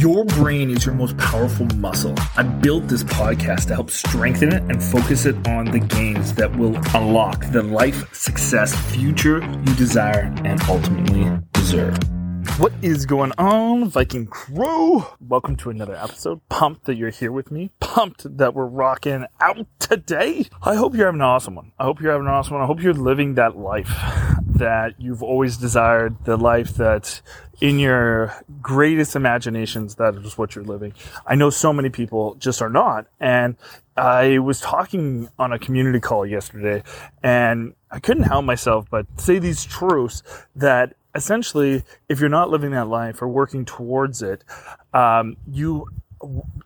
Your brain is your most powerful muscle. I built this podcast to help strengthen it and focus it on the gains that will unlock the life, success, future you desire and ultimately deserve. What is going on, Viking crew? Welcome to another episode. Pumped that you're here with me. Pumped that we're rocking out today. I hope you're having an awesome one. I hope you're having an awesome one. I hope you're living that life that you've always desired, the life that in your greatest imaginations, that is what you're living. I know so many people just are not. And I was talking on a community call yesterday and I couldn't help myself but say these truths that essentially, if you're not living that life or working towards it, um, you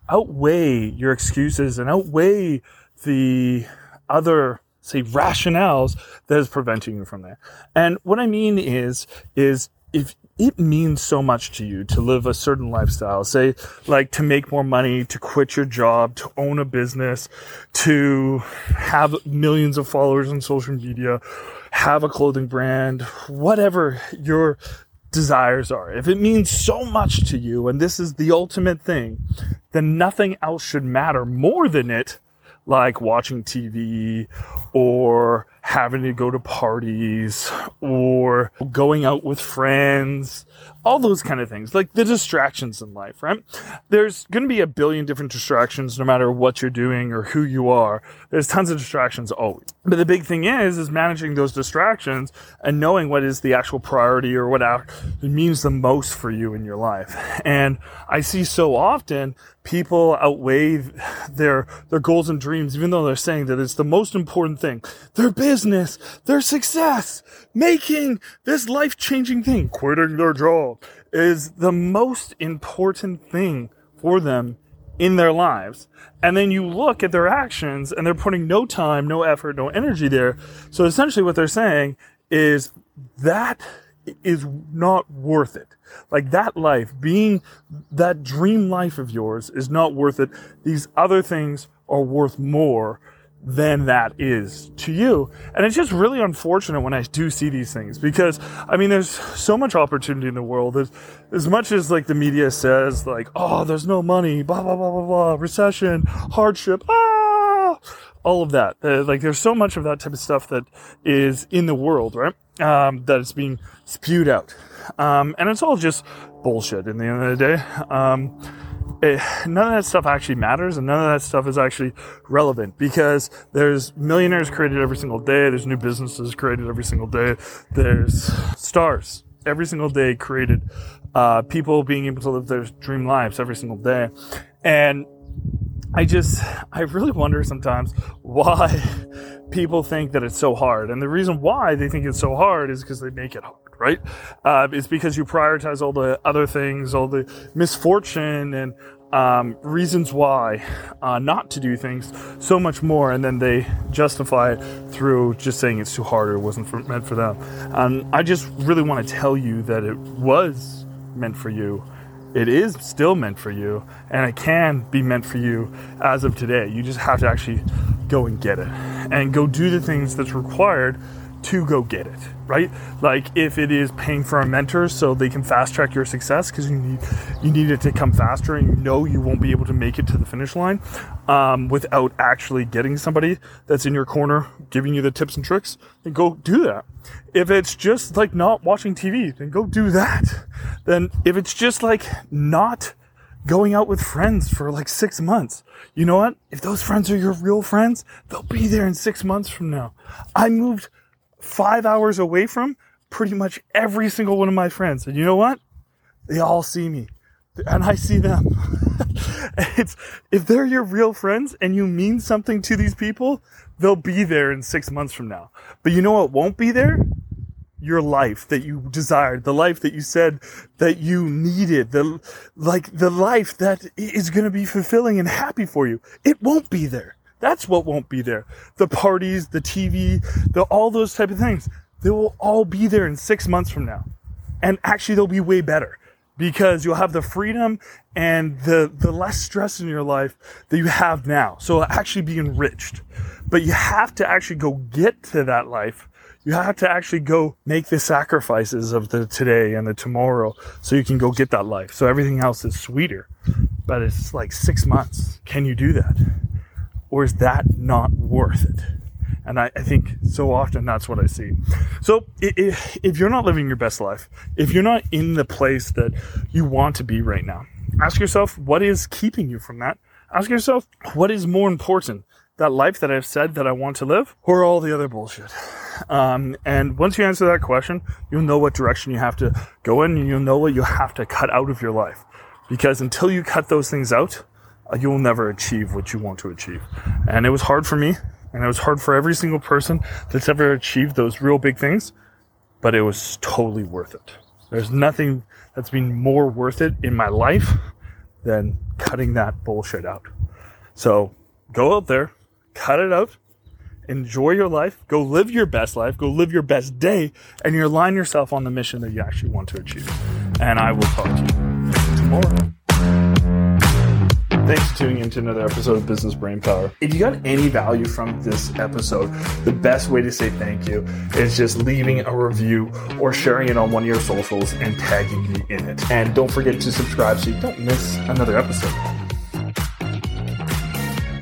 outweigh your excuses and outweigh the other say rationales that is preventing you from there. And what I mean is, is if it means so much to you to live a certain lifestyle, say like to make more money, to quit your job, to own a business, to have millions of followers on social media, have a clothing brand, whatever your desires are. If it means so much to you and this is the ultimate thing, then nothing else should matter more than it, like watching TV or having to go to parties or going out with friends, all those kind of things, like the distractions in life, right? There's going to be a billion different distractions no matter what you're doing or who you are. There's tons of distractions always. But the big thing is, is managing those distractions and knowing what is the actual priority or what means the most for you in your life. And I see so often people outweigh their, their goals and dreams, even though they're saying that it's the most important thing. Their business, their success, making this life changing thing, quitting their job is the most important thing for them in their lives. And then you look at their actions and they're putting no time, no effort, no energy there. So essentially what they're saying is that is not worth it. Like that life, being that dream life of yours is not worth it. These other things are worth more than that is to you. And it's just really unfortunate when I do see these things because I mean, there's so much opportunity in the world. As much as like the media says, like, oh, there's no money, blah, blah, blah, blah, blah, recession, hardship, ah, all of that. Uh, like, there's so much of that type of stuff that is in the world, right? Um, that is being spewed out. Um, and it's all just bullshit in the end of the day. Um, it, none of that stuff actually matters and none of that stuff is actually relevant because there's millionaires created every single day. There's new businesses created every single day. There's stars every single day created, uh, people being able to live their dream lives every single day. And I just, I really wonder sometimes why people think that it's so hard. And the reason why they think it's so hard is because they make it hard right? Uh, it's because you prioritize all the other things, all the misfortune and um, reasons why uh, not to do things so much more, and then they justify it through just saying it's too hard or it wasn't for, meant for them. And I just really want to tell you that it was meant for you. It is still meant for you, and it can be meant for you as of today. You just have to actually go and get it and go do the things that's required to go get it, right? Like if it is paying for a mentor so they can fast track your success because you need you need it to come faster and you know you won't be able to make it to the finish line um, without actually getting somebody that's in your corner giving you the tips and tricks, then go do that. If it's just like not watching TV, then go do that. Then if it's just like not going out with friends for like six months. You know what? If those friends are your real friends, they'll be there in six months from now. I moved five hours away from pretty much every single one of my friends. And you know what? They all see me and I see them. it's, if they're your real friends and you mean something to these people, they'll be there in six months from now. But you know what won't be there? Your life that you desired, the life that you said that you needed, the, like the life that is going to be fulfilling and happy for you. It won't be there. That's what won't be there. The parties, the TV, the, all those type of things. They will all be there in six months from now. And actually they'll be way better because you'll have the freedom and the, the less stress in your life that you have now. So it'll actually be enriched. But you have to actually go get to that life. You have to actually go make the sacrifices of the today and the tomorrow so you can go get that life. So everything else is sweeter. But it's like six months. Can you do that? Or is that not worth it? And I, I, think so often that's what I see. So if, if you're not living your best life, if you're not in the place that you want to be right now, ask yourself what is keeping you from that? Ask yourself what is more important, that life that I've said that I want to live or all the other bullshit? Um, and once you answer that question, you'll know what direction you have to go in and you'll know what you have to cut out of your life. Because until you cut those things out, uh, you will never achieve what you want to achieve. And it was hard for me. And it was hard for every single person that's ever achieved those real big things, but it was totally worth it. There's nothing that's been more worth it in my life than cutting that bullshit out. So go out there, cut it out, enjoy your life, go live your best life, go live your best day, and you align yourself on the mission that you actually want to achieve. And I will talk to you tomorrow. Thanks for tuning in to another episode of Business Brain Power. If you got any value from this episode, the best way to say thank you is just leaving a review or sharing it on one of your socials and tagging me in it. And don't forget to subscribe so you don't miss another episode.